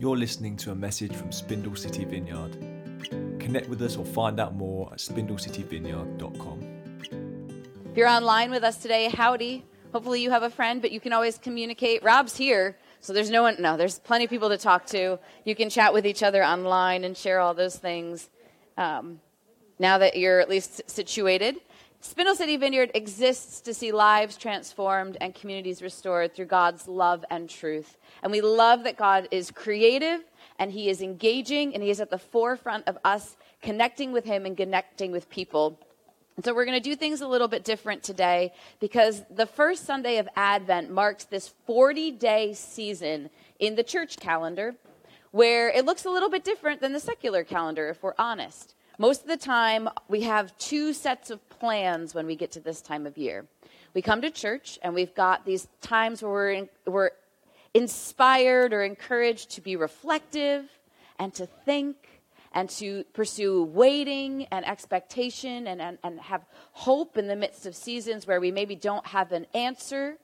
You're listening to a message from Spindle City Vineyard. Connect with us or find out more at spindlecityvineyard.com. If you're online with us today, howdy. Hopefully you have a friend, but you can always communicate. Rob's here, so there's no one, no, there's plenty of people to talk to. You can chat with each other online and share all those things. Um, now that you're at least situated, Spindle City Vineyard exists to see lives transformed and communities restored through God's love and truth. And we love that God is creative and He is engaging and He is at the forefront of us connecting with Him and connecting with people. And so we're going to do things a little bit different today because the first Sunday of Advent marks this 40 day season in the church calendar where it looks a little bit different than the secular calendar, if we're honest. Most of the time, we have two sets of plans when we get to this time of year. We come to church and we've got these times where we're, in, we're inspired or encouraged to be reflective and to think and to pursue waiting and expectation and, and, and have hope in the midst of seasons where we maybe don't have an answer.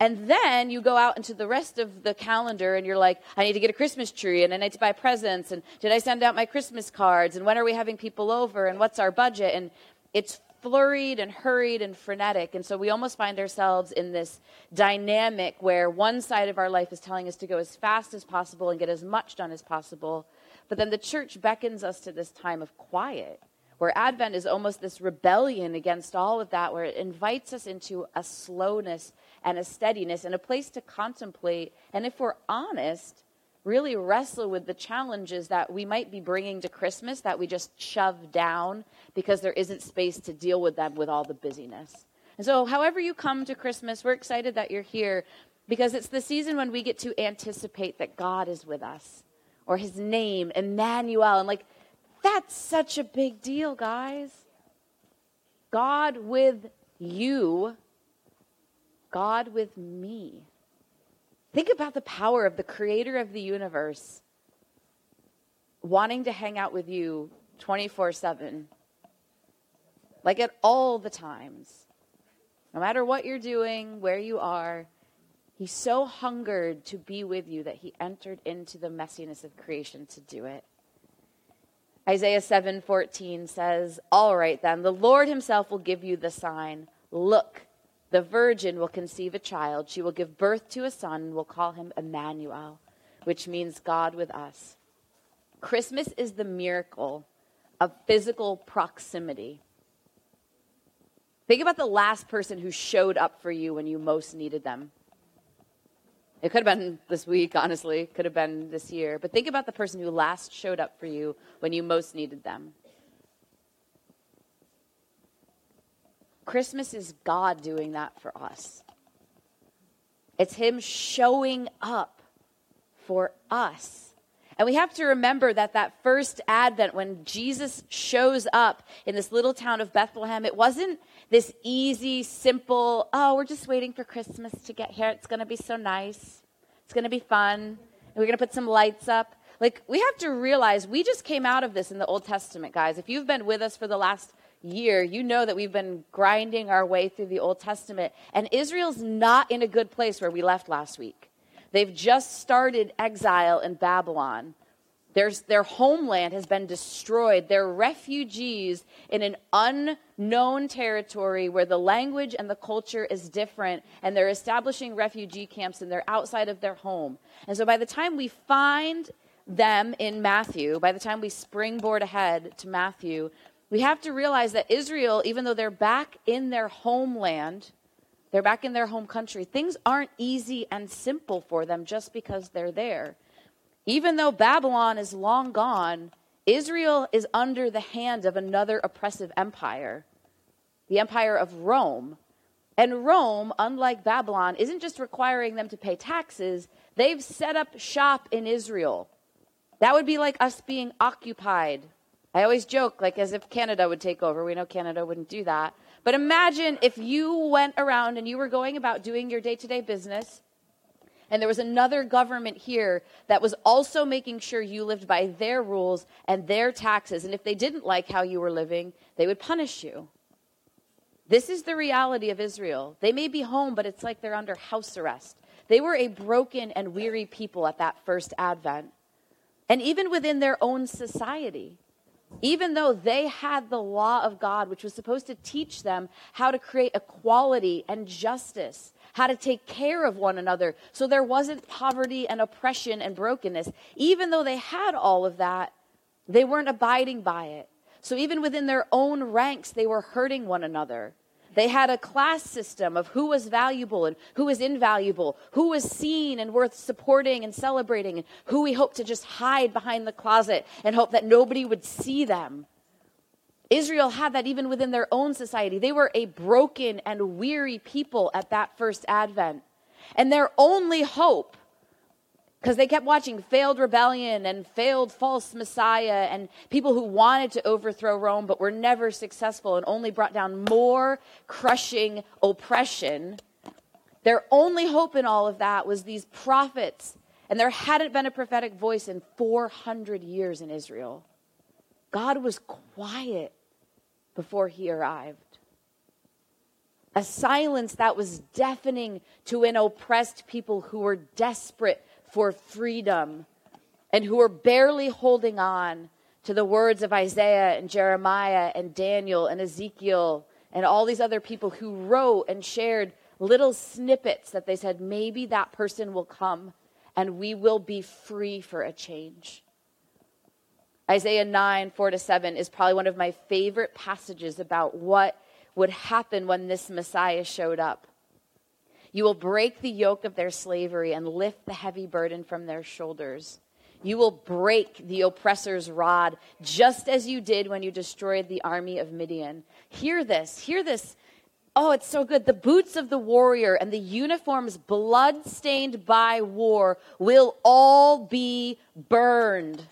And then you go out into the rest of the calendar and you're like, I need to get a Christmas tree and I need to buy presents and did I send out my Christmas cards and when are we having people over and what's our budget? And it's flurried and hurried and frenetic. And so we almost find ourselves in this dynamic where one side of our life is telling us to go as fast as possible and get as much done as possible. But then the church beckons us to this time of quiet, where Advent is almost this rebellion against all of that, where it invites us into a slowness and a steadiness and a place to contemplate. And if we're honest, really wrestle with the challenges that we might be bringing to Christmas that we just shove down because there isn't space to deal with them with all the busyness. And so, however you come to Christmas, we're excited that you're here because it's the season when we get to anticipate that God is with us or his name, Emmanuel. And like, that's such a big deal, guys. God with you, God with me. Think about the power of the creator of the universe wanting to hang out with you 24 7, like at all the times. No matter what you're doing, where you are, he so hungered to be with you that he entered into the messiness of creation to do it. Isaiah 7:14 says, "All right then, the Lord himself will give you the sign. Look, the virgin will conceive a child. She will give birth to a son and will call him Emmanuel, which means God with us. Christmas is the miracle of physical proximity. Think about the last person who showed up for you when you most needed them. It could have been this week, honestly. Could have been this year. But think about the person who last showed up for you when you most needed them. Christmas is God doing that for us. It's Him showing up for us. And we have to remember that that first advent, when Jesus shows up in this little town of Bethlehem, it wasn't this easy, simple, oh, we're just waiting for Christmas to get here. It's going to be so nice. It's going to be fun. And we're going to put some lights up. Like, we have to realize we just came out of this in the Old Testament, guys. If you've been with us for the last year, you know that we've been grinding our way through the Old Testament, and Israel's not in a good place where we left last week. They've just started exile in Babylon. There's, their homeland has been destroyed. They're refugees in an unknown territory where the language and the culture is different, and they're establishing refugee camps and they're outside of their home. And so by the time we find them in Matthew, by the time we springboard ahead to Matthew, we have to realize that Israel, even though they're back in their homeland, they're back in their home country, things aren't easy and simple for them just because they're there. Even though Babylon is long gone, Israel is under the hand of another oppressive empire, the empire of Rome. And Rome, unlike Babylon, isn't just requiring them to pay taxes, they've set up shop in Israel. That would be like us being occupied I always joke, like as if Canada would take over. We know Canada wouldn't do that. But imagine if you went around and you were going about doing your day to day business, and there was another government here that was also making sure you lived by their rules and their taxes. And if they didn't like how you were living, they would punish you. This is the reality of Israel. They may be home, but it's like they're under house arrest. They were a broken and weary people at that first advent. And even within their own society, even though they had the law of God, which was supposed to teach them how to create equality and justice, how to take care of one another, so there wasn't poverty and oppression and brokenness, even though they had all of that, they weren't abiding by it. So even within their own ranks, they were hurting one another. They had a class system of who was valuable and who was invaluable, who was seen and worth supporting and celebrating, and who we hope to just hide behind the closet and hope that nobody would see them. Israel had that even within their own society. They were a broken and weary people at that first advent. And their only hope because they kept watching failed rebellion and failed false messiah and people who wanted to overthrow Rome but were never successful and only brought down more crushing oppression. Their only hope in all of that was these prophets. And there hadn't been a prophetic voice in 400 years in Israel. God was quiet before he arrived. A silence that was deafening to an oppressed people who were desperate for freedom and who are barely holding on to the words of Isaiah and Jeremiah and Daniel and Ezekiel and all these other people who wrote and shared little snippets that they said, maybe that person will come and we will be free for a change. Isaiah 9, 4 to 7 is probably one of my favorite passages about what would happen when this Messiah showed up. You will break the yoke of their slavery and lift the heavy burden from their shoulders. You will break the oppressor's rod, just as you did when you destroyed the army of Midian. Hear this, hear this. Oh, it's so good. The boots of the warrior and the uniforms blood stained by war will all be burned.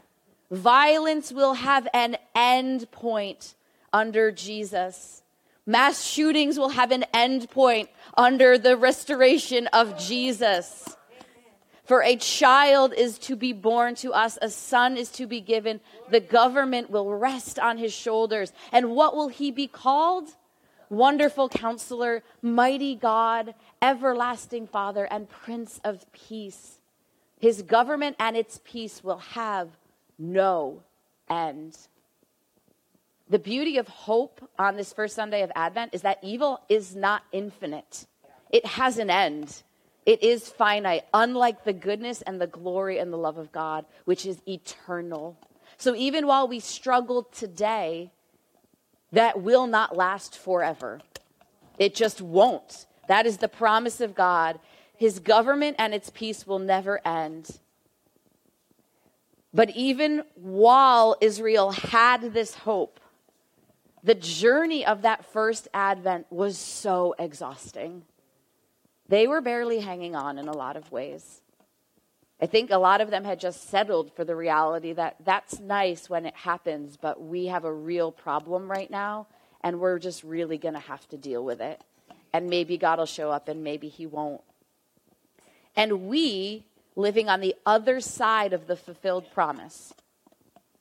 Violence will have an end point under Jesus. Mass shootings will have an end point under the restoration of Jesus. For a child is to be born to us, a son is to be given. The government will rest on his shoulders. And what will he be called? Wonderful counselor, mighty God, everlasting Father, and Prince of Peace. His government and its peace will have no end. The beauty of hope on this first Sunday of Advent is that evil is not infinite, it has an end. It is finite, unlike the goodness and the glory and the love of God, which is eternal. So even while we struggle today, that will not last forever. It just won't. That is the promise of God. His government and its peace will never end. But even while Israel had this hope, the journey of that first advent was so exhausting. They were barely hanging on in a lot of ways. I think a lot of them had just settled for the reality that that's nice when it happens, but we have a real problem right now, and we're just really going to have to deal with it. And maybe God will show up, and maybe He won't. And we, living on the other side of the fulfilled promise,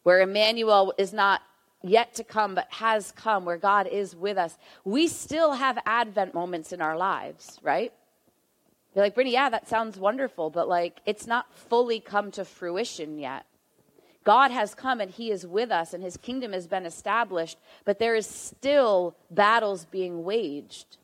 where Emmanuel is not yet to come, but has come, where God is with us, we still have Advent moments in our lives, right? You're like, Brittany, yeah, that sounds wonderful, but like it's not fully come to fruition yet. God has come and He is with us, and His kingdom has been established, but there is still battles being waged.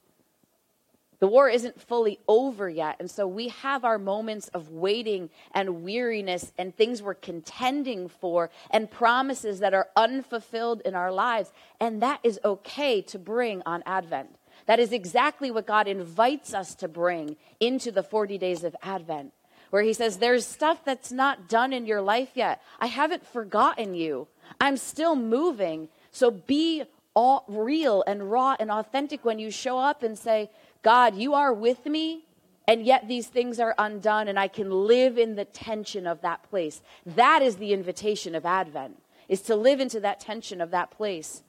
The war isn't fully over yet. And so we have our moments of waiting and weariness and things we're contending for and promises that are unfulfilled in our lives. And that is okay to bring on Advent. That is exactly what God invites us to bring into the 40 days of Advent, where He says, There's stuff that's not done in your life yet. I haven't forgotten you. I'm still moving. So be all real and raw and authentic when you show up and say, God, you are with me, and yet these things are undone, and I can live in the tension of that place. That is the invitation of Advent, is to live into that tension of that place.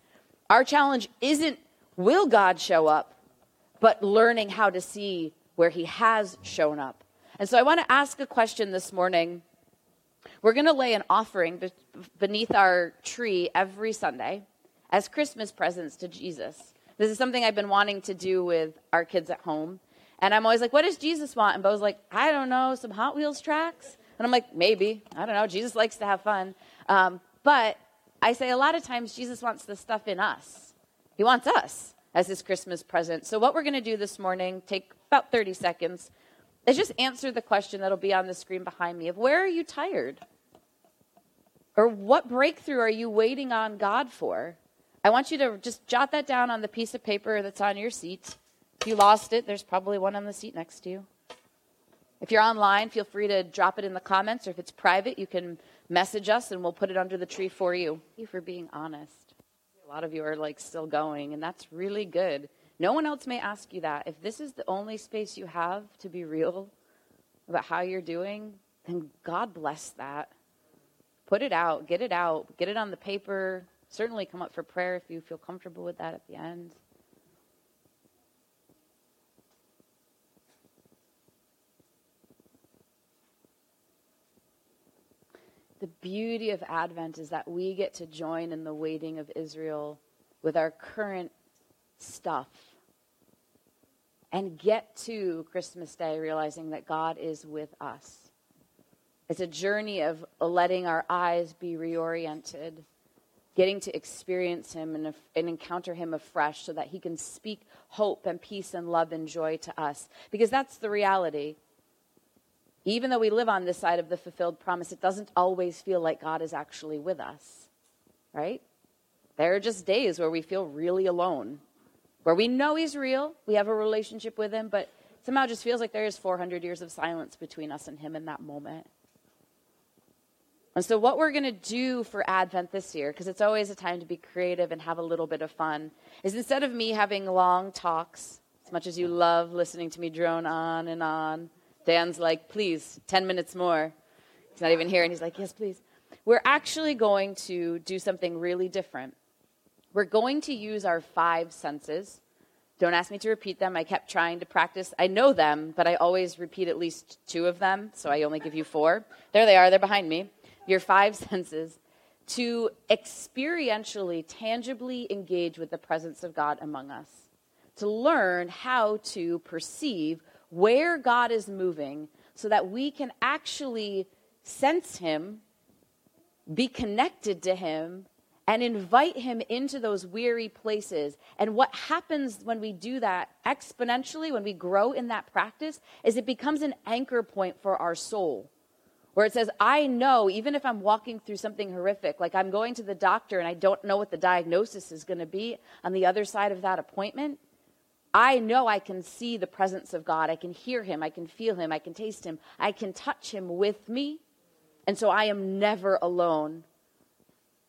Our challenge isn't will God show up, but learning how to see where he has shown up. And so I want to ask a question this morning. We're going to lay an offering beneath our tree every Sunday as Christmas presents to Jesus. This is something I've been wanting to do with our kids at home. And I'm always like, what does Jesus want? And Bo's like, I don't know, some Hot Wheels tracks? And I'm like, maybe. I don't know. Jesus likes to have fun. Um, but I say a lot of times Jesus wants the stuff in us. He wants us as his Christmas present. So, what we're going to do this morning, take about 30 seconds, is just answer the question that'll be on the screen behind me of where are you tired? Or what breakthrough are you waiting on God for? I want you to just jot that down on the piece of paper that's on your seat. If you lost it, there's probably one on the seat next to you. If you're online, feel free to drop it in the comments, or if it's private, you can message us and we'll put it under the tree for you. Thank you for being honest. A lot of you are like still going, and that's really good. No one else may ask you that. If this is the only space you have to be real about how you're doing, then God bless that. Put it out, get it out, get it on the paper. Certainly come up for prayer if you feel comfortable with that at the end. the beauty of Advent is that we get to join in the waiting of Israel with our current stuff and get to Christmas Day realizing that God is with us. It's a journey of letting our eyes be reoriented, getting to experience Him and, and, encounter Him afresh so that He can speak hope and peace and love and joy to us. Because that's the reality even though we live on this side of the fulfilled promise, it doesn't always feel like God is actually with us, right? There are just days where we feel really alone, where we know He's real, we have a relationship with Him, but somehow just feels like there is 400 years of silence between us and Him in that moment. And so, what we're going to do for Advent this year, because it's always a time to be creative and have a little bit of fun, is instead of me having long talks, as much as you love listening to me drone on and on, Dan's like, please, 10 minutes more. He's not even here. And he's like, yes, please. We're actually going to do something really different. We're going to use our five senses. Don't ask me to repeat them. I kept trying to practice. I know them, but I always repeat at least two of them, so I only give you four. There they are, they're behind me. Your five senses to experientially, tangibly engage with the presence of God among us, to learn how to perceive where God is moving so that we can actually sense Him, be connected to Him, and invite Him into those weary places. And what happens when we do that exponentially, when we grow in that practice, is it becomes an anchor point for our soul. Where it says, I know, even if I'm walking through something horrific, like I'm going to the doctor and I don't know what the diagnosis is going to be on the other side of that appointment, I know I can see the presence of God. I can hear him. I can feel him. I can taste him. I can touch him with me. And so I am never alone.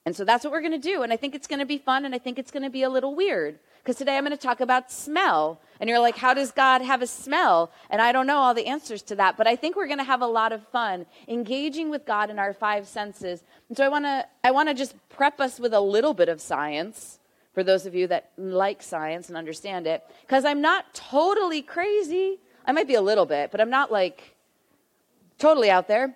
And so that's what we're going to do. And I think it's going to be fun and I think it's going to be a little weird. Because today I'm going to talk about smell. And you're like, how does God have a smell? And I don't know all the answers to that, but I think we're going to have a lot of fun engaging with God in our five senses. And so I want to I want to just prep us with a little bit of science for those of you that like science and understand it, because I'm not totally crazy. I might be a little bit, but I'm not like totally out there.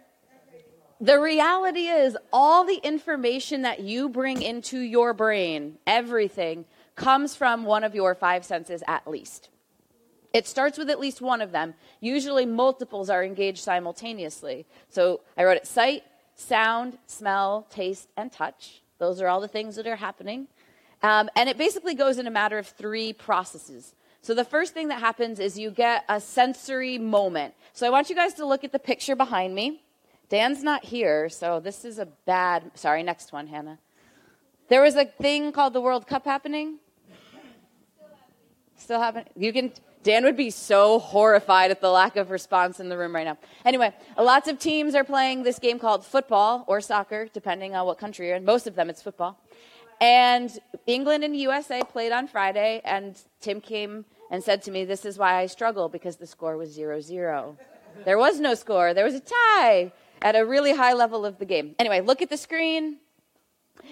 The reality is, all the information that you bring into your brain, everything, comes from one of your five senses at least. It starts with at least one of them. Usually, multiples are engaged simultaneously. So I wrote it sight, sound, smell, taste, and touch. Those are all the things that are happening. Um, and it basically goes in a matter of three processes. So the first thing that happens is you get a sensory moment. So I want you guys to look at the picture behind me. Dan's not here, so this is a bad. Sorry, next one, Hannah. There was a thing called the World Cup happening. Still happening. You can. Dan would be so horrified at the lack of response in the room right now. Anyway, lots of teams are playing this game called football or soccer, depending on what country you're in. Most of them, it's football. And England and USA played on Friday, and Tim came and said to me, This is why I struggle because the score was 0 0. There was no score, there was a tie at a really high level of the game. Anyway, look at the screen.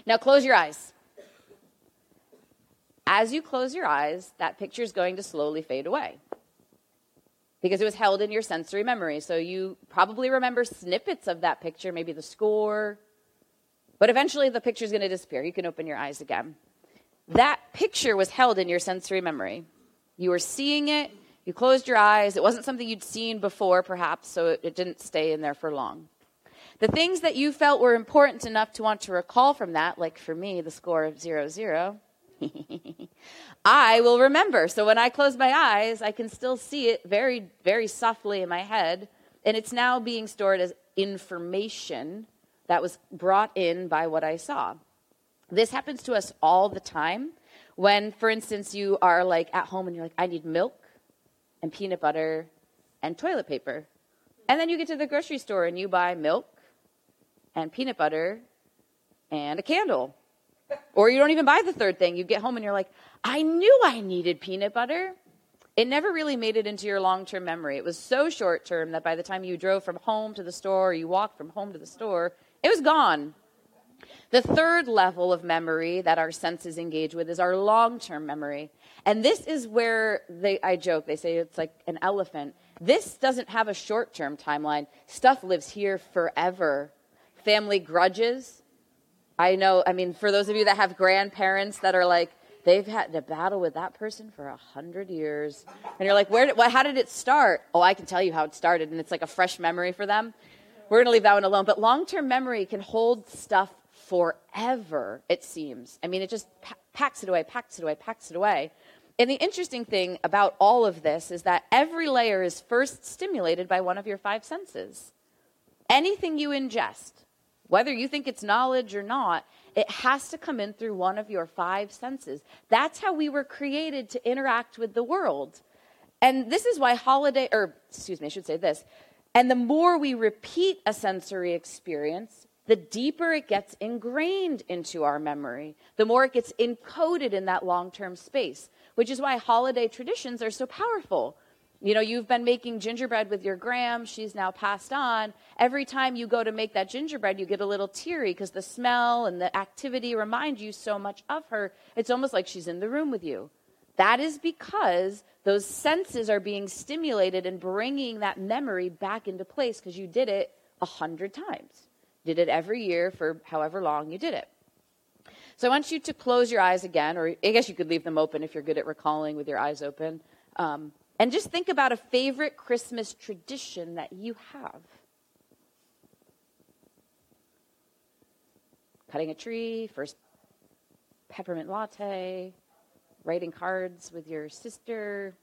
Now close your eyes. As you close your eyes, that picture is going to slowly fade away because it was held in your sensory memory. So you probably remember snippets of that picture, maybe the score, but eventually the picture is going to disappear. You can open your eyes again. That picture was held in your sensory memory. You were seeing it, you closed your eyes. It wasn't something you'd seen before, perhaps, so it, it didn't stay in there for long. The things that you felt were important enough to want to recall from that, like for me, the score of zero zero, I will remember. So when I close my eyes, I can still see it very, very softly in my head. And it's now being stored as information that was brought in by what I saw. This happens to us all the time. When, for instance, you are like at home and you're like, I need milk and peanut butter and toilet paper. And then you get to the grocery store and you buy milk and peanut butter and a candle. Or you don't even buy the third thing. You get home and you're like, I knew I needed peanut butter. It never really made it into your long term memory. It was so short term that by the time you drove from home to the store or you walked from home to the store, it was gone. The third level of memory that our senses engage with is our long term memory. And this is where they, I joke, they say it's like an elephant. This doesn't have a short term timeline. Stuff lives here forever. Family grudges. I know, I mean, for those of you that have grandparents that are like, they've had to battle with that person for a hundred years. And you're like, where did, well, how did it start? Oh, I can tell you how it started. And it's like a fresh memory for them. We're going to leave that one alone. But long term memory can hold stuff forever, it seems. I mean, it just packs it away, packs it away, packs it away. And the interesting thing about all of this is that every layer is first stimulated by one of your five senses. Anything you ingest, whether you think it's knowledge or not, it has to come in through one of your five senses. That's how we were created to interact with the world. And this is why holiday, or excuse me, I should say this. And the more we repeat a sensory experience, the deeper it gets ingrained into our memory, the more it gets encoded in that long term space which is why holiday traditions are so powerful. You know, you've been making gingerbread with your gram, she's now passed on. Every time you go to make that gingerbread, you get a little teary because the smell and the activity remind you so much of her. It's almost like she's in the room with you. That is because those senses are being stimulated and bringing that memory back into place because you did it a hundred times. Did it every year for however long you did it. So I want you to close your eyes again, or I guess you could leave them open if you're good at recalling with your eyes open. Um, and just think about a favorite Christmas tradition that you have. Cutting a tree, first peppermint latte, writing cards with your sister.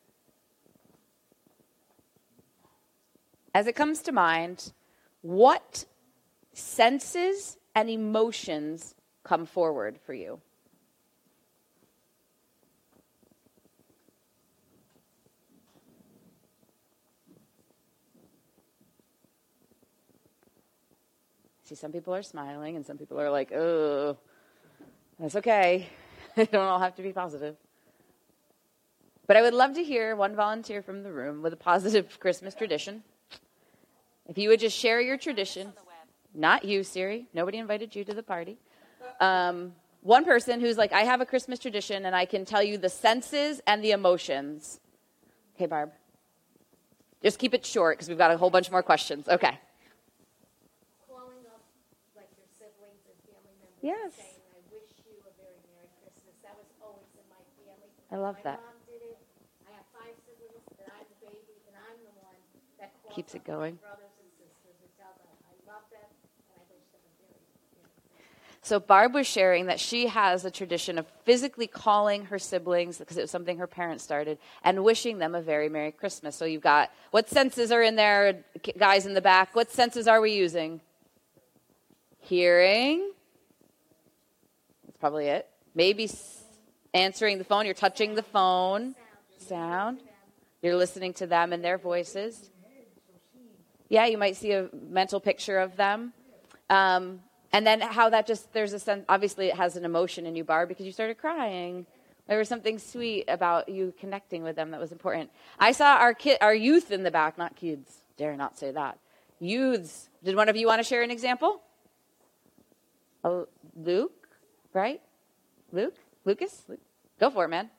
As it comes to mind, what senses and emotions come forward for you. See, some people are smiling and some people are like, oh, that's okay. they don't all have to be positive. But I would love to hear one volunteer from the room with a positive Christmas tradition. If you would just share your tradition. Not you, Siri. Nobody invited you to the party. Um, one person who's like, I have a Christmas tradition and I can tell you the senses and the emotions. Okay, Barb. Just keep it short because we've got a whole bunch more questions. Okay. Calling up like your siblings and family members. Yes. Saying, I wish you a very Merry Christmas. That was always in my family. I love my that. mom did it. I have five siblings, and I'm the baby, and I'm the one that Keeps it going. brothers and sisters and tell them I love them and I wish them a very So Barb was sharing that she has a tradition of physically calling her siblings because it was something her parents started and wishing them a very merry Christmas. So you've got what senses are in there, guys in the back? What senses are we using? Hearing. Probably it. Maybe answering the phone. You're touching the phone. Sound. You're listening to them and their voices. Yeah, you might see a mental picture of them. Um, and then how that just, there's a sense, obviously it has an emotion in you, Barb, because you started crying. There was something sweet about you connecting with them that was important. I saw our kid, our youth in the back, not kids, dare not say that. Youths. Did one of you want to share an example? Oh, Luke, right? Luke? Lucas? Luke? Go for it, man.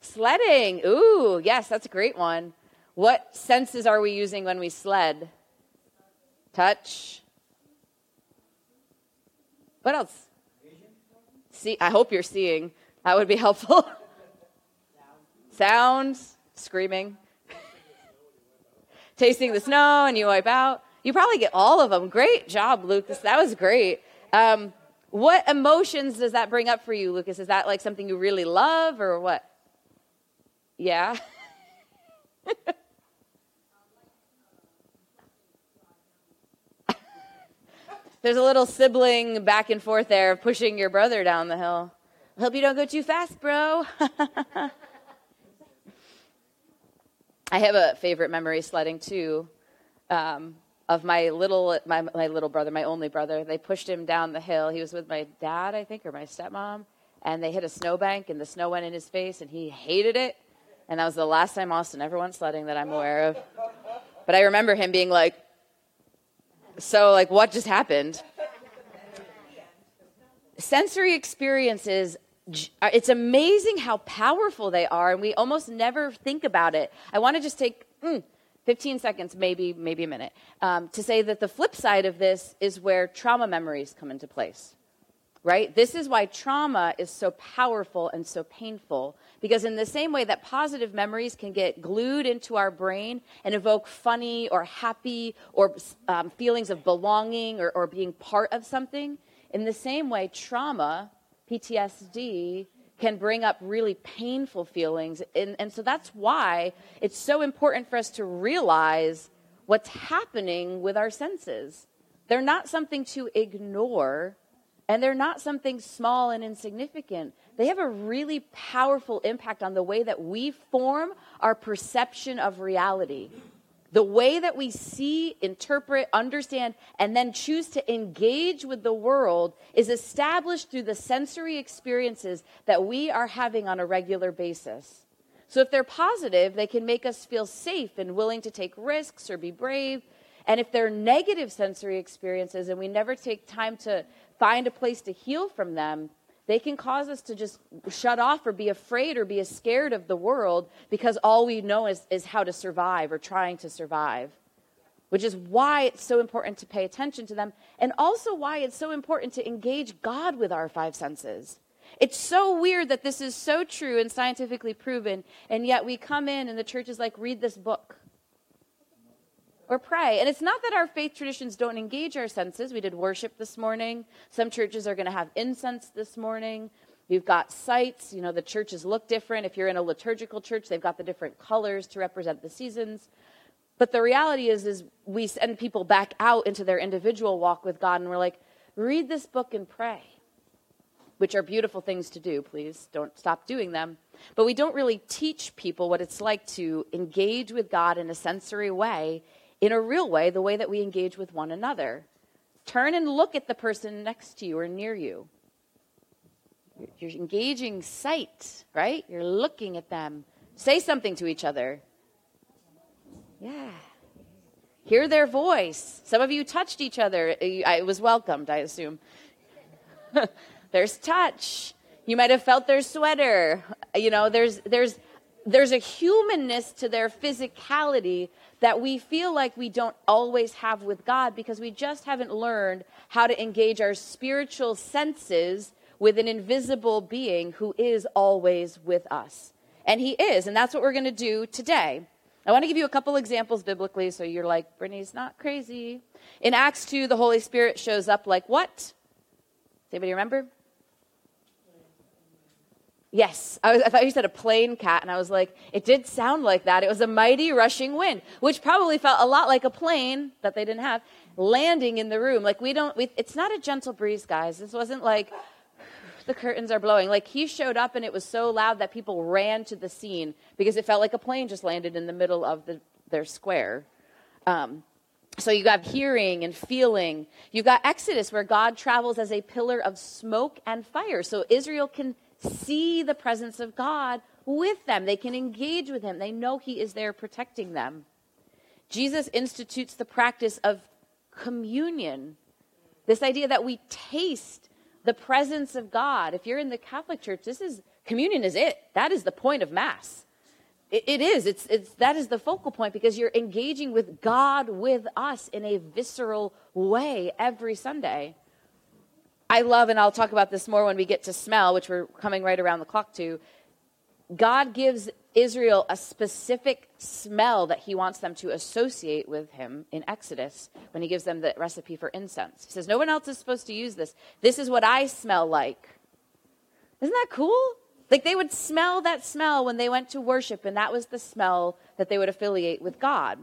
Sledding. Ooh, yes, that's a great one. What senses are we using when we sled? Touch. What else? See, I hope you're seeing. That would be helpful. Sounds, screaming, tasting the snow, and you wipe out. You probably get all of them. Great job, Lucas. That was great. Um, what emotions does that bring up for you, Lucas? Is that like something you really love or what? Yeah. There's a little sibling back and forth there pushing your brother down the hill. Hope you don't go too fast, bro. I have a favorite memory sledding too. Um, of my little my, my little brother, my only brother. They pushed him down the hill. He was with my dad, I think, or my stepmom, and they hit a snowbank, and the snow went in his face, and he hated it. And that was the last time Austin ever went sledding that I'm aware of. But I remember him being like, "So, like, what just happened?" Sensory experiences it's amazing how powerful they are, and we almost never think about it. I want to just take mm, 15 seconds, maybe, maybe a minute, um, to say that the flip side of this is where trauma memories come into place. Right? This is why trauma is so powerful and so painful. Because, in the same way that positive memories can get glued into our brain and evoke funny or happy or um, feelings of belonging or, or being part of something, in the same way, trauma, PTSD, can bring up really painful feelings. And, and so that's why it's so important for us to realize what's happening with our senses. They're not something to ignore, and they're not something small and insignificant. They have a really powerful impact on the way that we form our perception of reality. The way that we see, interpret, understand, and then choose to engage with the world is established through the sensory experiences that we are having on a regular basis. So, if they're positive, they can make us feel safe and willing to take risks or be brave. And if they're negative sensory experiences and we never take time to find a place to heal from them, they can cause us to just shut off or be afraid or be scared of the world because all we know is, is how to survive or trying to survive. Which is why it's so important to pay attention to them, and also why it's so important to engage God with our five senses. It's so weird that this is so true and scientifically proven, and yet we come in and the church is like, read this book or pray. And it's not that our faith traditions don't engage our senses. We did worship this morning. Some churches are going to have incense this morning. We've got sights. You know, the churches look different. If you're in a liturgical church, they've got the different colors to represent the seasons. But the reality is, is we send people back out into their individual walk with God, and we're like, read this book and pray, which are beautiful things to do. Please don't stop doing them. But we don't really teach people what it's like to engage with God in a sensory way in a real way, the way that we engage with one another. Turn and look at the person next to you or near you. You're engaging sight, right? You're looking at them. Say something to each other. Yeah. Hear their voice. Some of you touched each other. I was welcomed, I assume. there's touch. You might have felt their sweater. You know, there's there's there's a humanness to their physicality that we feel like we don't always have with God because we just haven't learned how to engage our spiritual senses with an invisible being who is always with us. And He is, and that's what we're going to do today. I want to give you a couple examples biblically so you're like, Brittany's not crazy. In Acts 2, the Holy Spirit shows up like what? Does anybody remember? Yes, I, was, I, thought you said a plain cat, and I was like, it did sound like that. It was a mighty rushing wind, which probably felt a lot like a plane that they didn't have landing in the room. Like we don't, we, it's not a gentle breeze, guys. This wasn't like the curtains are blowing. Like he showed up, and it was so loud that people ran to the scene because it felt like a plane just landed in the middle of the, their square. Um, so you got hearing and feeling. You got Exodus, where God travels as a pillar of smoke and fire, so Israel can see the presence of God with them. They can engage with Him. They know He is there protecting them. Jesus institutes the practice of communion, this idea that we taste the presence of God. If you're in the Catholic Church, this is communion is it. That is the point of Mass. it, it is. It's, it's, that is the focal point because you're engaging with God with us in a visceral way every Sunday. I love, and I'll talk about this more when we get to smell, which we're coming right around the clock to. God gives Israel a specific smell that he wants them to associate with him in Exodus when he gives them the recipe for incense. He says, No one else is supposed to use this. This is what I smell like. Isn't that cool? Like they would smell that smell when they went to worship, and that was the smell that they would affiliate with God.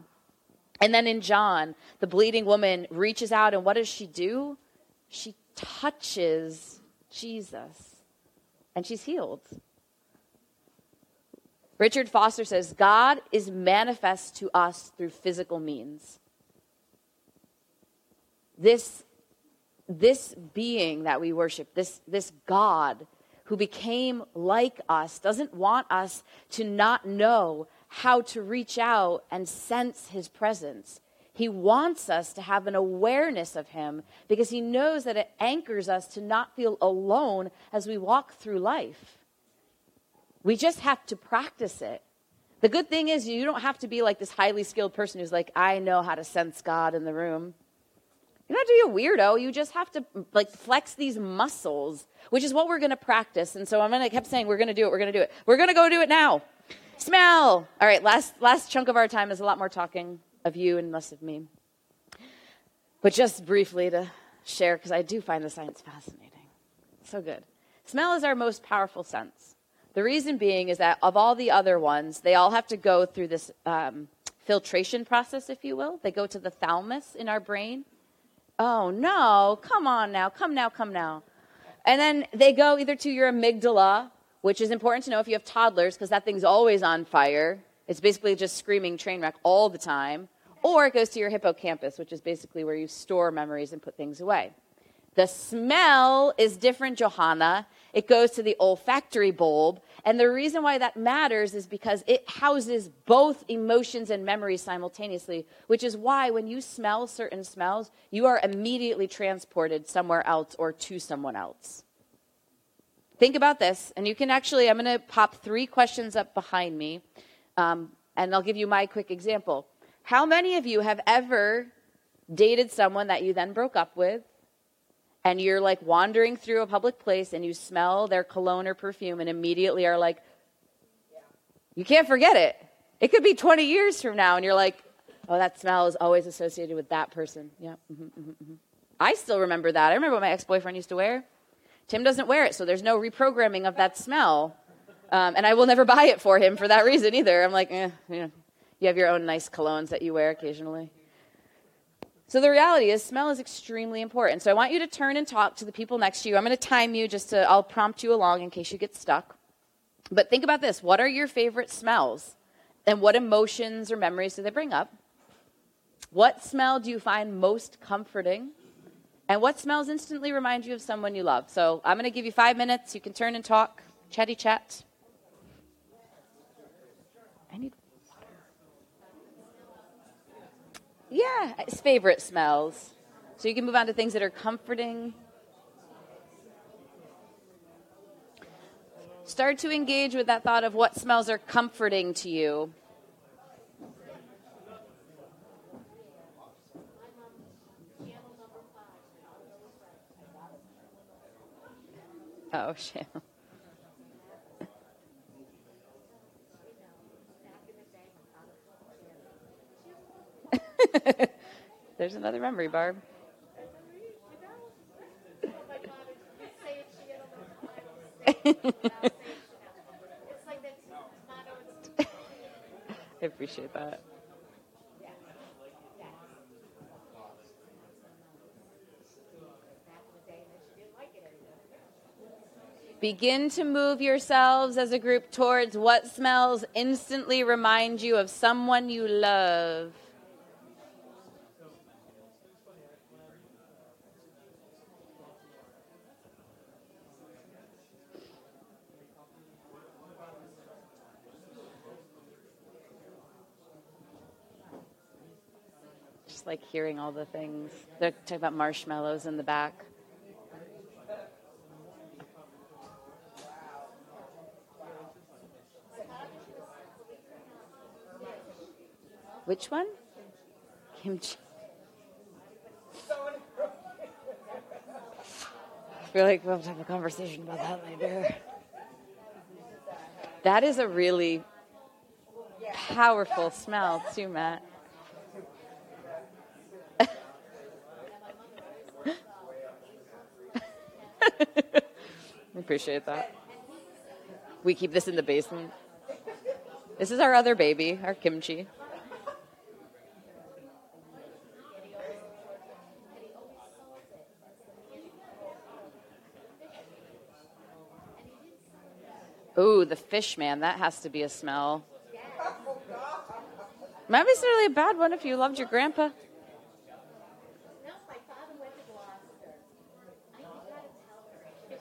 And then in John, the bleeding woman reaches out, and what does she do? She touches Jesus, and she's healed. Richard Foster says God is manifest to us through physical means. This, this being that we worship, this, this God who became like us, doesn't want us to not know how to reach out and sense his presence. He wants us to have an awareness of him because he knows that it anchors us to not feel alone as we walk through life. We just have to practice it. The good thing is, you don't have to be like this highly skilled person who's like, I know how to sense God in the room. You don't have to be a weirdo. You just have to like flex these muscles, which is what we're going to practice. And so I'm going to keep saying, we're going to do it. We're going to do it. We're going to go do it now. Smell. All right. Last, last chunk of our time is a lot more talking of you and less of me. But just briefly to share, because I do find the science fascinating. So good. Smell is our most powerful sense. The reason being is that of all the other ones, they all have to go through this um, filtration process, if you will. They go to the thalamus in our brain Oh, no, come on now, come now, come now. And then they go either to your amygdala, which is important to know if you have toddlers, because that thing's always on fire. It's basically just screaming train wreck all the time. Or it goes to your hippocampus, which is basically where you store memories and put things away. The smell is different, Johanna. It goes to the olfactory bulb, and the reason why that matters is because it houses both emotions and memories simultaneously, which is why when you smell certain smells, you are immediately transported somewhere else or to someone else. Think about this, and you can actually, I'm going to pop three questions up behind me, um, and I'll give you my quick example. How many of you have ever dated someone that you then broke up with? and you're like wandering through a public place and you smell their cologne or perfume and immediately are like, you can't forget it. It could be 20 years from now and you're like, oh, that smell is always associated with that person. Yeah. Mm-hmm, mm-hmm, mm-hmm. I still remember that. I remember what my ex boyfriend used to wear. Tim doesn't wear it, so there's no reprogramming of that smell. Um, and I will never buy it for him for that reason either. I'm like, eh, know, you have your own nice colognes that you wear occasionally. So the reality is, smell is extremely important. So I want you to turn and talk to the people next to you. I'm going to time you just to, I'll prompt you along in case you get stuck. But think about this what are your favorite smells? And what emotions or memories do they bring up? What smell do you find most comforting? And what smells instantly remind you of someone you love? So I'm going to give you five minutes. You can turn and talk, chatty chat. I need Yeah, his favorite smells. So you can move on to things that are comforting. Start to engage with that thought of what smells are comforting to you. Oh, shit. There's another memory, Barb. I appreciate that. Begin to move yourselves as a group towards what smells instantly remind you of someone you love. Like hearing all the things. They're talking about marshmallows in the back. Which one? Kimchi. I feel like we'll have a conversation about that later. That is a really powerful smell, too, Matt. Appreciate that. We keep this in the basement. This is our other baby, our kimchi. Ooh, the fish man. That has to be a smell. Not really a bad one if you loved your grandpa. No, my father went to Gloucester. I you gotta tell her. he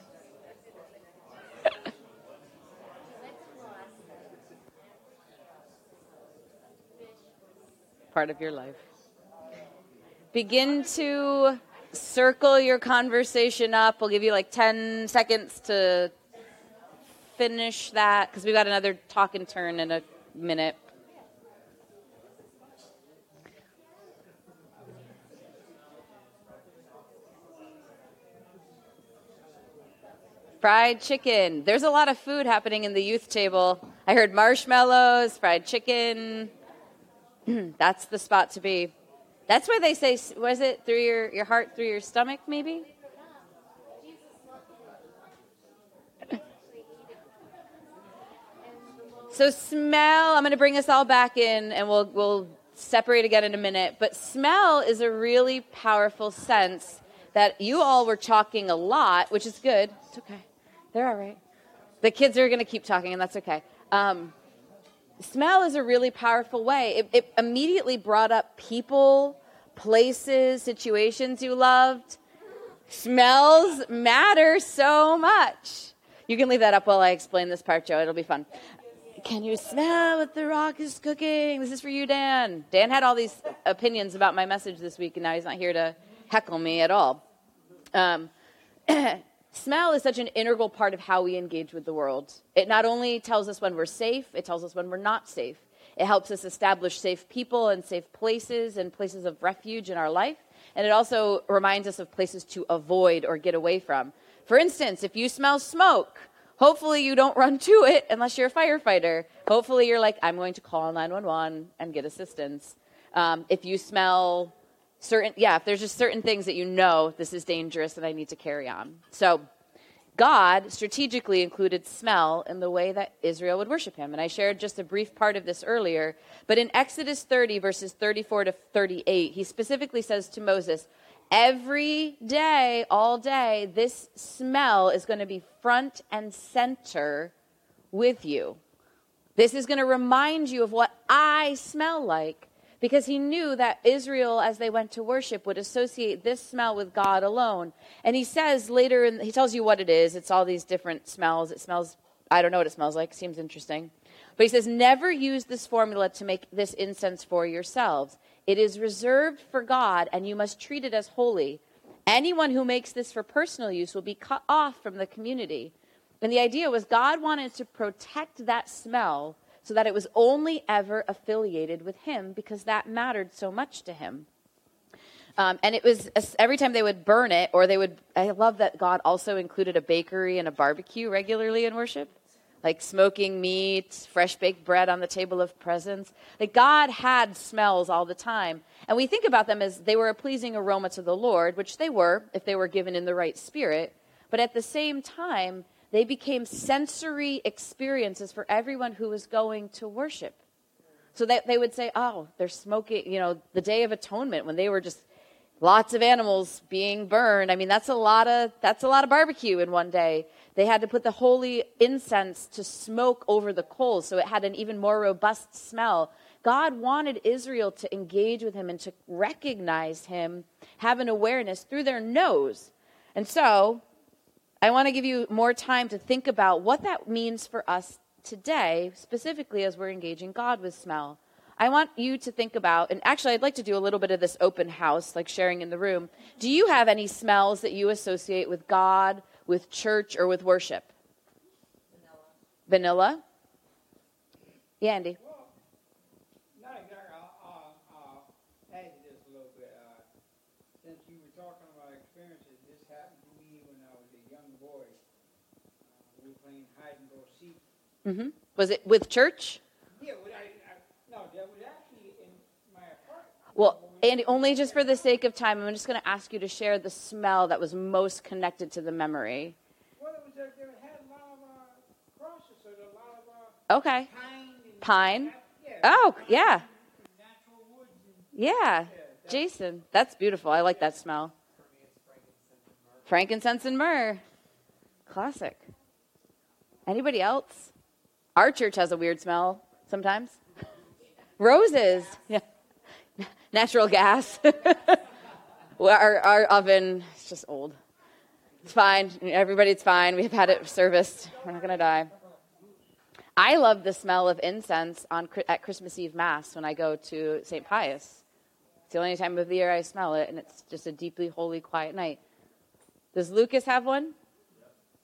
went to Gloucester. Part of your life. Begin to circle your conversation up. We'll give you like 10 seconds to finish that because we've got another talk and turn in a minute. Fried chicken. There's a lot of food happening in the youth table. I heard marshmallows, fried chicken. That's the spot to be. That's why they say, was it through your, your heart, through your stomach, maybe? So smell, I'm going to bring us all back in and we'll, we'll separate again in a minute. But smell is a really powerful sense that you all were talking a lot, which is good. It's okay. They're all right. The kids are going to keep talking, and that's okay. Um, smell is a really powerful way. It, it immediately brought up people, places, situations you loved. Smells matter so much. You can leave that up while I explain this part, Joe. It'll be fun. Can you smell what the rock is cooking? This is for you, Dan. Dan had all these opinions about my message this week, and now he's not here to heckle me at all. Um, smell is such an integral part of how we engage with the world. It not only tells us when we're safe, it tells us when we're not safe. It helps us establish safe people and safe places and places of refuge in our life. And it also reminds us of places to avoid or get away from. For instance, if you smell smoke, Hopefully, you don't run to it unless you're a firefighter. Hopefully, you're like, I'm going to call 911 and get assistance. Um, if you smell certain, yeah, if there's just certain things that you know this is dangerous and I need to carry on. So, God strategically included smell in the way that Israel would worship him. And I shared just a brief part of this earlier. But in Exodus 30, verses 34 to 38, he specifically says to Moses, Every day, all day, this smell is going to be front and center with you. This is going to remind you of what I smell like because he knew that Israel, as they went to worship, would associate this smell with God alone. And he says later, in, he tells you what it is. It's all these different smells. It smells, I don't know what it smells like. Seems interesting. But he says, never use this formula to make this incense for yourselves. It is reserved for God, and you must treat it as holy. Anyone who makes this for personal use will be cut off from the community. And the idea was God wanted to protect that smell so that it was only ever affiliated with Him because that mattered so much to Him. Um, and it was every time they would burn it, or they would. I love that God also included a bakery and a barbecue regularly in worship like smoking meat, fresh baked bread on the table of presence. Like God had smells all the time. And we think about them as they were a pleasing aroma to the Lord, which they were if they were given in the right spirit. But at the same time, they became sensory experiences for everyone who was going to worship. So that they would say, oh, they're smoking, you know, the Day of Atonement when they were just lots of animals being burned. I mean, that's a lot of that's a lot of barbecue in one day. They had to put the holy incense to smoke over the coals so it had an even more robust smell. God wanted Israel to engage with him and to recognize him, have an awareness through their nose. And so, I want to give you more time to think about what that means for us today, specifically as we're engaging God with smell. I want you to think about, and actually, I'd like to do a little bit of this open house, like sharing in the room. Do you have any smells that you associate with God, with church or with worship? Vanilla. Vanilla? Yeah, Andy. Well, not exactly. I'll, I'll, I'll add to this a little bit. Uh, since you were talking about experiences, this happened to me when I was a young boy. Uh, we were playing hide and go seek. Mm-hmm. Was it with church? Yeah, well, I, I, Well, Andy, only just for the sake of time, I'm just going to ask you to share the smell that was most connected to the memory. Well, it was, uh, there had a lot of uh, crosses, so a lot of uh, Okay. pine. Pine. Yeah, Oh, yeah. natural woods. And, Yeah. Jason, that's beautiful. I like that smell. Frankincense and myrrh. Classic. Anybody else? Our church has a weird smell sometimes. Roses. Yeah. Natural gas. our, our oven is just old. It's fine. Everybody, it's fine. We've had it serviced. We're not going to die. I love the smell of incense on, at Christmas Eve Mass when I go to St. Pius. It's the only time of the year I smell it, and it's just a deeply holy, quiet night. Does Lucas have one?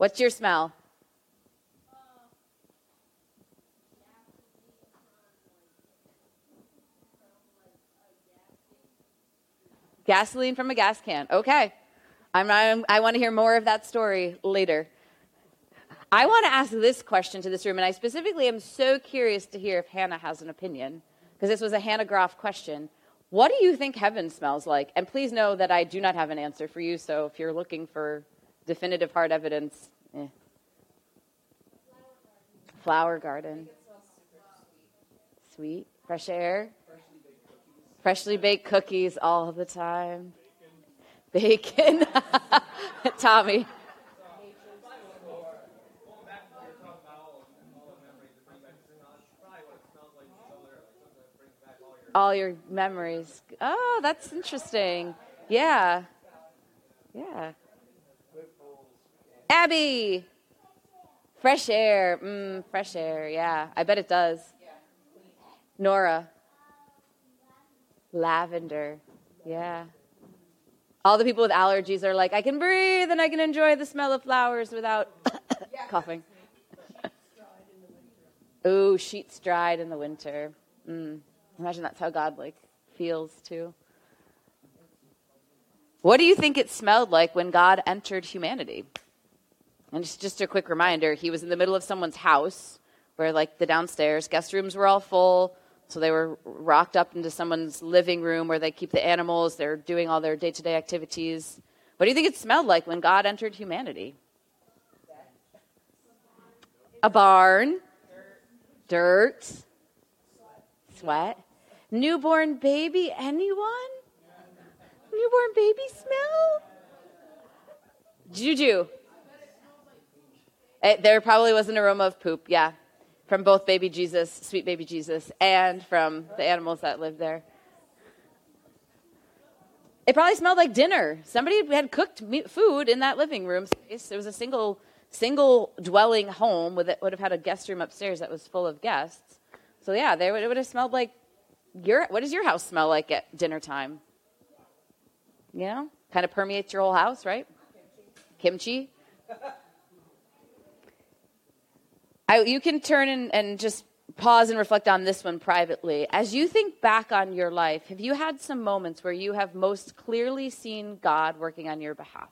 What's your smell? Gasoline from a gas can. Okay. I'm, I want to hear more of that story later. I want to ask this question to this room, and I specifically am so curious to hear if Hannah has an opinion, because this was a Hannah Groff question. What do you think heaven smells like? And please know that I do not have an answer for you, so if you're looking for definitive hard evidence, eh. Flower garden. Sweet. Fresh air. Freshly baked cookies all the time. Bacon. Tommy. all your memories. Oh, that's interesting. Yeah. Yeah. Abby. Fresh air. Mm, fresh air. Yeah. I bet it does. Nora. Lavender. Yeah. All the people with allergies are like, I can breathe and I can enjoy the smell of flowers without coughing. Ooh, sheets dried in the winter. Mm. Imagine that's how God like feels too. What do you think it smelled like when God entered humanity? And just, just a quick reminder, he was in the middle of someone's house where like the downstairs guest rooms were all full. So they were rocked up into someone's living room where they keep the animals. They're doing all their day to day activities. What do you think it smelled like when God entered humanity? A barn. Dirt. Sweat. Newborn baby. Anyone? Newborn baby smell? Juju. Eh, there probably was an aroma of poop, yeah. From both baby Jesus, sweet baby Jesus, and from the animals that lived there. It probably smelled like dinner. Somebody had cooked food in that living room space. It was a single single dwelling home with it would have had a guest room upstairs that was full of guests. So yeah, would, it would have smelled like your. What does your house smell like at dinner time? You know, kind of permeates your whole house, right? Kimchi. I, you can turn and, and just pause and reflect on this one privately. As you think back on your life, have you had some moments where you have most clearly seen God working on your behalf?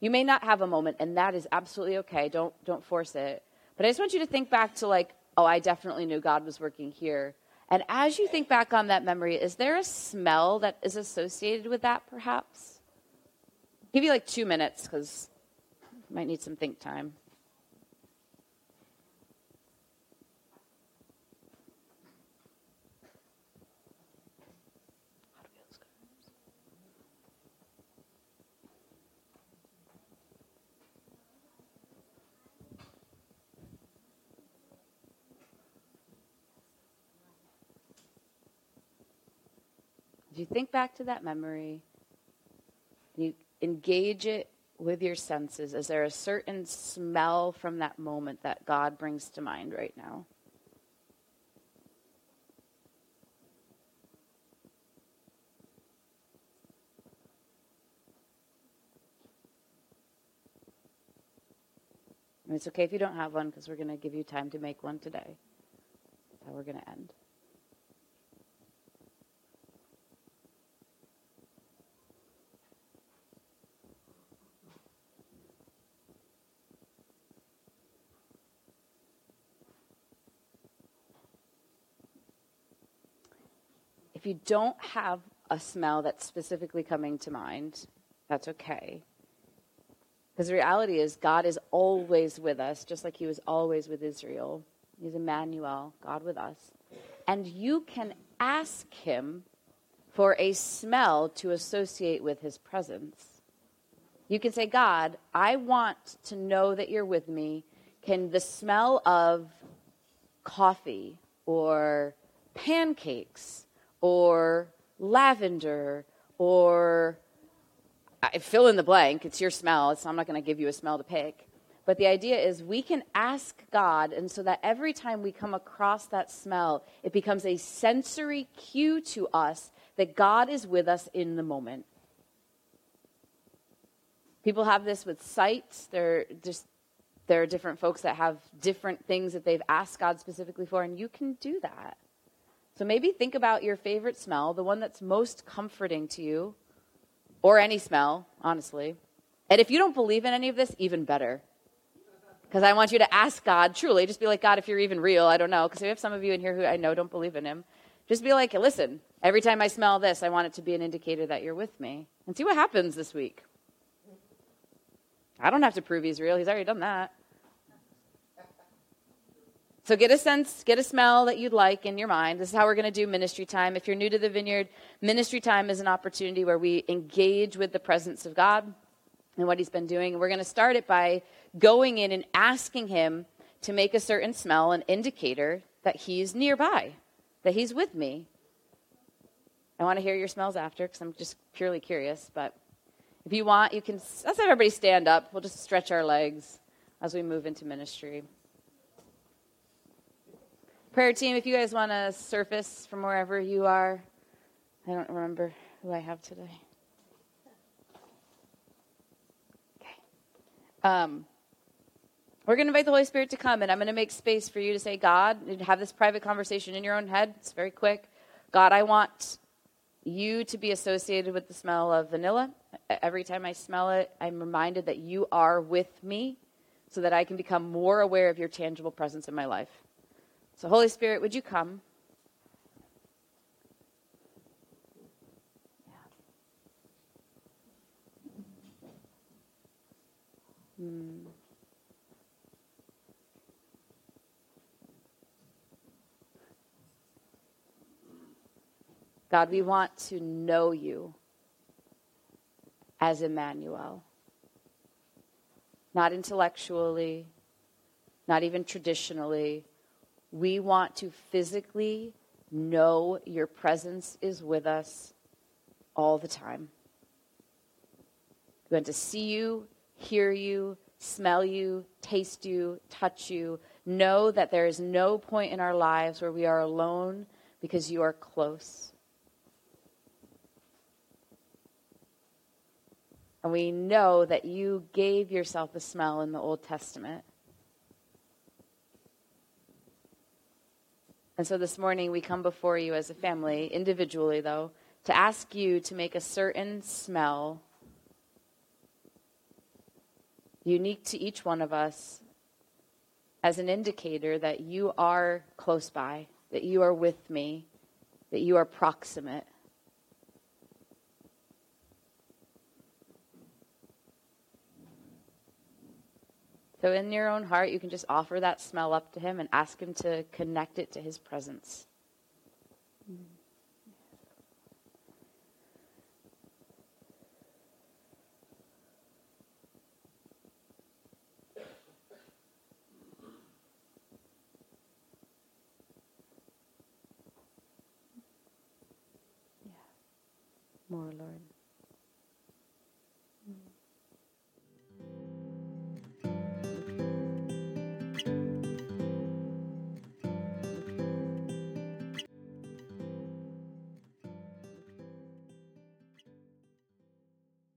You may not have a moment, and that is absolutely okay. Don't, don't force it. But I just want you to think back to, like, oh, I definitely knew God was working here. And as you think back on that memory, is there a smell that is associated with that, perhaps? Give you like two minutes because you might need some think time. If you think back to that memory, you engage it with your senses. Is there a certain smell from that moment that God brings to mind right now? It's okay if you don't have one because we're going to give you time to make one today. That's how we're going to end. If you don't have a smell that's specifically coming to mind, that's okay. Because the reality is, God is always with us, just like He was always with Israel. He's Emmanuel, God with us. And you can ask Him for a smell to associate with His presence. You can say, God, I want to know that you're with me. Can the smell of coffee or pancakes or lavender or I fill in the blank. It's your smell. So I'm not going to give you a smell to pick. But the idea is we can ask God, and so that every time we come across that smell, it becomes a sensory cue to us that God is with us in the moment. People have this with sight. They're just there are different folks that have different things that they've asked God specifically for, and you can do that. So maybe think about your favorite smell, the one that's most comforting to you, or any smell, honestly. And if you don't believe in any of this, even better. Because I want you to ask God, truly, just be like, God, if you're even real, I don't know. Because we have some of you in here who I know don't believe in Him. Just be like, listen, every time I smell this, I want it to be an indicator that you're with me. And see what happens this week. I don't have to prove He's real, He's already done that. So get a sense, get a smell that you'd like in your mind. This is how we're going to do ministry time. If you're new to the vineyard, ministry time is an opportunity where we engage with the presence of God and what he's been doing. We're going to start it by going in and asking him to make a certain smell an indicator that he's nearby, that he's with me. I want to hear your smells after because I'm just purely curious. But if you want, you can, let's have everybody stand up. We'll just stretch our legs as we move into ministry. Prayer team, if you guys want to surface from wherever you are, I don't remember who I have today. Okay. Um, we're going to invite the Holy Spirit to come, and I'm going to make space for you to say, God, and have this private conversation in your own head. It's very quick. God, I want you to be associated with the smell of vanilla. Every time I smell it, I'm reminded that you are with me so that I can become more aware of your tangible presence in my life. So, Holy Spirit, would you come? Hmm. God, we want to know you as Emmanuel. Not intellectually, not even traditionally, we want to physically know your presence is with us all the time. We want to see you, hear you, smell you, taste you, touch you. Know that there is no point in our lives where we are alone because you are close. And we know that you gave yourself a smell in the Old Testament. And so this morning we come before you as a family, individually though, to ask you to make a certain smell unique to each one of us as an indicator that you are close by, that you are with me, that you are proximate. So, in your own heart, you can just offer that smell up to Him and ask Him to connect it to His presence. Yeah. More, Lord.